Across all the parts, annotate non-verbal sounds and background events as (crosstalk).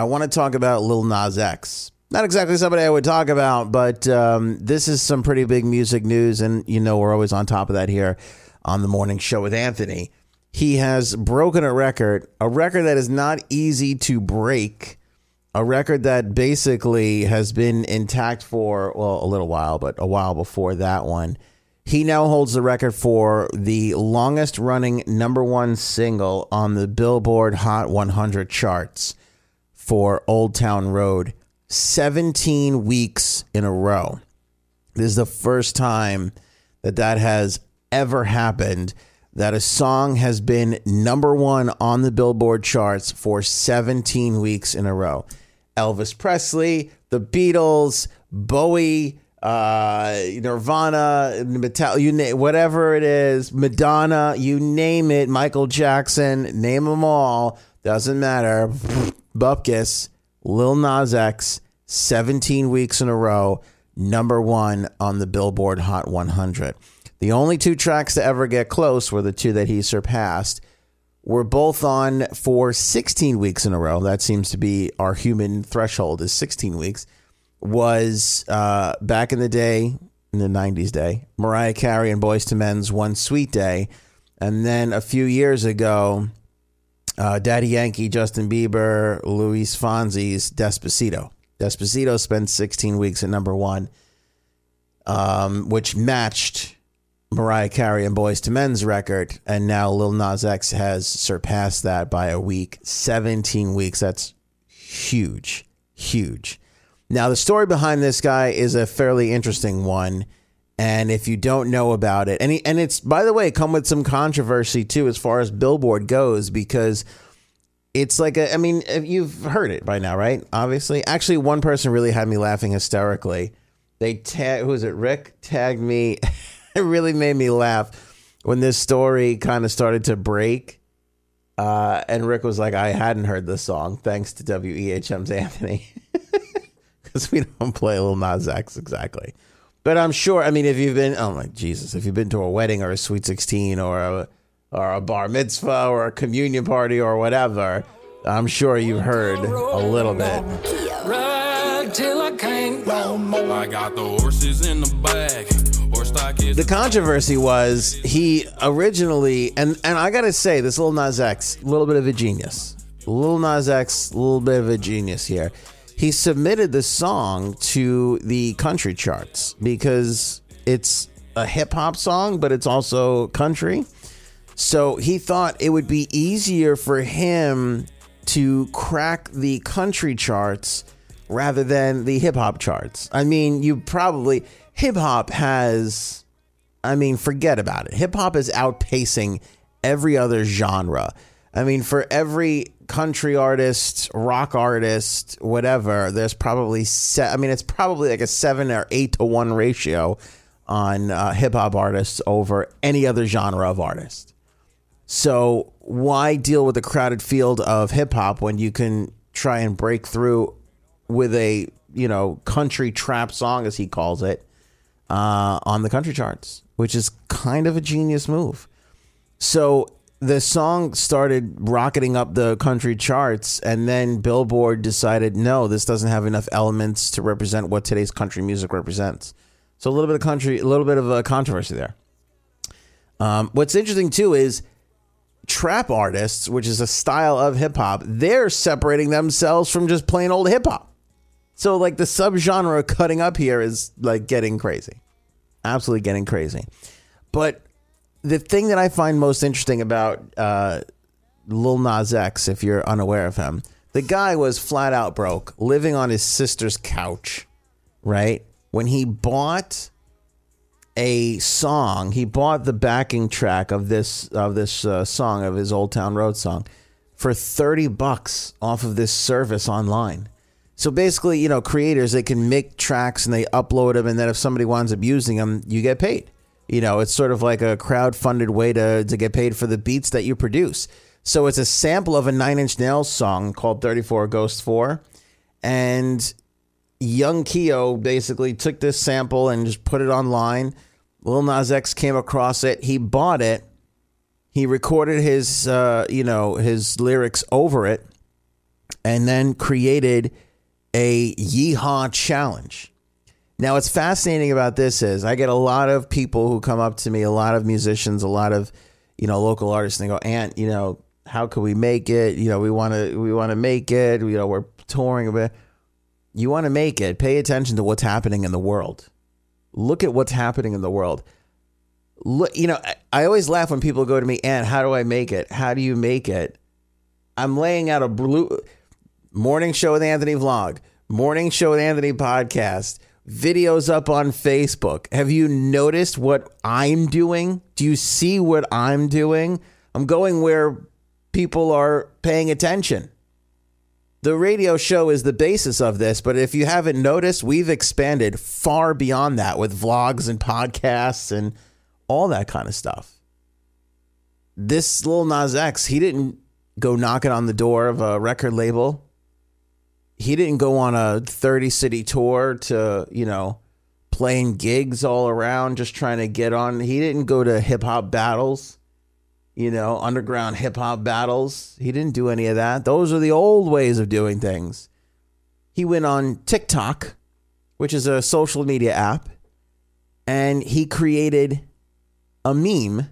I want to talk about Lil Nas X. Not exactly somebody I would talk about, but um, this is some pretty big music news, and you know we're always on top of that here on the morning show with Anthony. He has broken a record, a record that is not easy to break, a record that basically has been intact for well a little while, but a while before that one. He now holds the record for the longest running number one single on the Billboard Hot 100 charts for Old Town Road 17 weeks in a row. This is the first time that that has ever happened that a song has been number one on the Billboard charts for 17 weeks in a row. Elvis Presley, the Beatles, Bowie, uh, Nirvana, Metal, you name whatever it is, Madonna, you name it, Michael Jackson, name them all, doesn't matter. Bupkis, Lil Nas X, 17 weeks in a row, number one on the Billboard Hot 100. The only two tracks to ever get close were the two that he surpassed. We're both on for 16 weeks in a row. That seems to be our human threshold is 16 weeks. Was uh, back in the day, in the 90s day, Mariah Carey and Boyz II Men's One Sweet Day. And then a few years ago, uh, Daddy Yankee, Justin Bieber, Luis Fonsi's Despacito. Despacito spent 16 weeks at number one, um, which matched Mariah Carey and Boyz II Men's record, and now Lil Nas X has surpassed that by a week. 17 weeks. That's huge, huge. Now, the story behind this guy is a fairly interesting one. And if you don't know about it, and, he, and it's, by the way, come with some controversy too, as far as Billboard goes, because it's like a, I mean, you've heard it by now, right? Obviously. Actually, one person really had me laughing hysterically. They tag, who was it? Rick tagged me. (laughs) it really made me laugh when this story kind of started to break. Uh, and Rick was like, I hadn't heard this song, thanks to WEHM's Anthony. (laughs) Because we don't play Lil Nas X exactly. But I'm sure, I mean, if you've been, oh my Jesus, if you've been to a wedding or a sweet 16 or a, or a bar mitzvah or a communion party or whatever, I'm sure you've heard a little bit. Till I can't no more. I got the horses in the back. Horse stock is The controversy was he originally, and, and I gotta say, this little Nas X, a little bit of a genius. Little Nas X, a little bit of a genius here. He submitted the song to the country charts because it's a hip hop song, but it's also country. So he thought it would be easier for him to crack the country charts rather than the hip hop charts. I mean, you probably, hip hop has, I mean, forget about it. Hip hop is outpacing every other genre. I mean, for every country artist, rock artist, whatever, there's probably, se- I mean, it's probably like a seven or eight to one ratio on uh, hip hop artists over any other genre of artist. So why deal with the crowded field of hip hop when you can try and break through with a you know country trap song as he calls it uh, on the country charts, which is kind of a genius move. So the song started rocketing up the country charts, and then Billboard decided no, this doesn't have enough elements to represent what today's country music represents. So a little bit of country, a little bit of a controversy there. Um, what's interesting too is trap artists, which is a style of hip hop, they're separating themselves from just plain old hip hop. So like the subgenre cutting up here is like getting crazy. Absolutely getting crazy. But the thing that I find most interesting about uh, Lil Nas X, if you're unaware of him, the guy was flat out broke, living on his sister's couch, right? When he bought a song. He bought the backing track of this of this uh, song of his Old Town Road song for 30 bucks off of this service online. So basically, you know, creators they can make tracks and they upload them, and then if somebody winds up using them, you get paid. You know, it's sort of like a crowd-funded way to to get paid for the beats that you produce. So it's a sample of a Nine Inch Nails song called "34 Ghost 4," and YoungKio basically took this sample and just put it online. Lil Nas X came across it. He bought it. He recorded his, uh, you know, his lyrics over it, and then created a Yeehaw challenge. Now, what's fascinating about this is I get a lot of people who come up to me, a lot of musicians, a lot of you know local artists, and they go, "Ant, you know, how can we make it? You know, we want to we want to make it. You know, we're touring a bit. You want to make it. Pay attention to what's happening in the world. Look at what's happening in the world. Look, you know, I, I always laugh when people go to me, "Ant, how do I make it? How do you make it?" I'm laying out a blue morning show with Anthony vlog, morning show with Anthony podcast, videos up on Facebook. Have you noticed what I'm doing? Do you see what I'm doing? I'm going where people are paying attention. The radio show is the basis of this, but if you haven't noticed, we've expanded far beyond that with vlogs and podcasts and all that kind of stuff. This little Nas X, he didn't go knocking on the door of a record label he didn't go on a 30 city tour to, you know, playing gigs all around, just trying to get on. He didn't go to hip hop battles, you know, underground hip hop battles. He didn't do any of that. Those are the old ways of doing things. He went on TikTok, which is a social media app, and he created a meme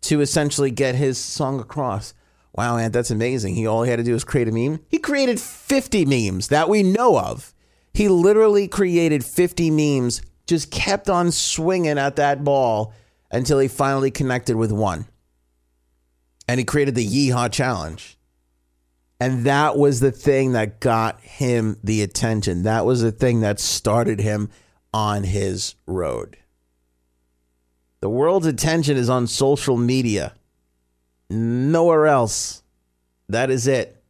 to essentially get his song across. Wow, Ant, that's amazing. He all he had to do was create a meme. He created 50 memes that we know of. He literally created 50 memes, just kept on swinging at that ball until he finally connected with one. And he created the Yeehaw Challenge. And that was the thing that got him the attention. That was the thing that started him on his road. The world's attention is on social media. Nowhere else. That is it.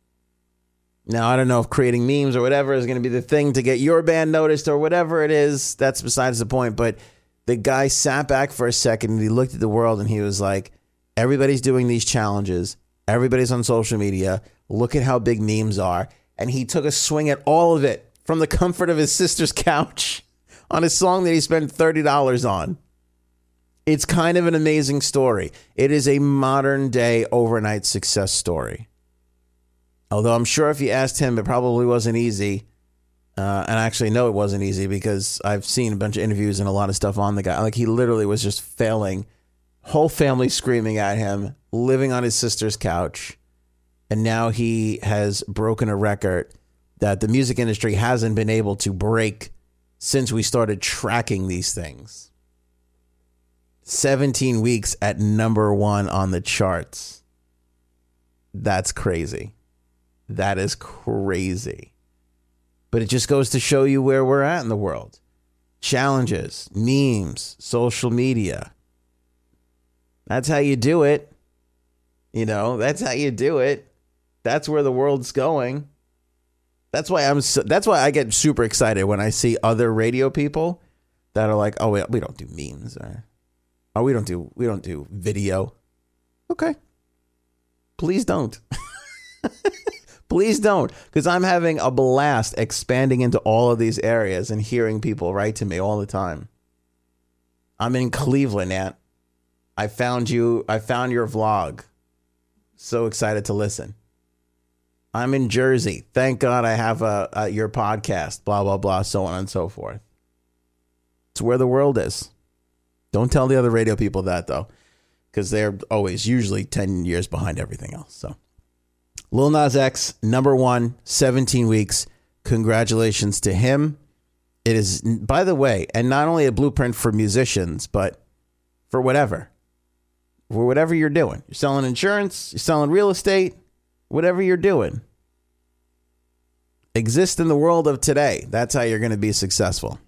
Now, I don't know if creating memes or whatever is going to be the thing to get your band noticed or whatever it is. That's besides the point. But the guy sat back for a second and he looked at the world and he was like, everybody's doing these challenges. Everybody's on social media. Look at how big memes are. And he took a swing at all of it from the comfort of his sister's couch (laughs) on a song that he spent $30 on. It's kind of an amazing story. It is a modern day overnight success story. Although I'm sure if you asked him, it probably wasn't easy. Uh, and I actually know it wasn't easy because I've seen a bunch of interviews and a lot of stuff on the guy. Like he literally was just failing, whole family screaming at him, living on his sister's couch. And now he has broken a record that the music industry hasn't been able to break since we started tracking these things. 17 weeks at number one on the charts. That's crazy. That is crazy. But it just goes to show you where we're at in the world challenges, memes, social media. That's how you do it. You know, that's how you do it. That's where the world's going. That's why I'm so, that's why I get super excited when I see other radio people that are like, "Oh, we, we don't do memes." Or, Oh, we don't do we don't do video. Okay. Please don't. (laughs) Please don't, because I'm having a blast expanding into all of these areas and hearing people write to me all the time. I'm in Cleveland, Ant. I found you. I found your vlog. So excited to listen. I'm in Jersey. Thank God I have a, a your podcast. Blah blah blah. So on and so forth. It's where the world is. Don't tell the other radio people that though, because they're always usually 10 years behind everything else. So, Lil Nas X, number one, 17 weeks. Congratulations to him. It is, by the way, and not only a blueprint for musicians, but for whatever. For whatever you're doing. You're selling insurance, you're selling real estate, whatever you're doing. Exist in the world of today. That's how you're going to be successful.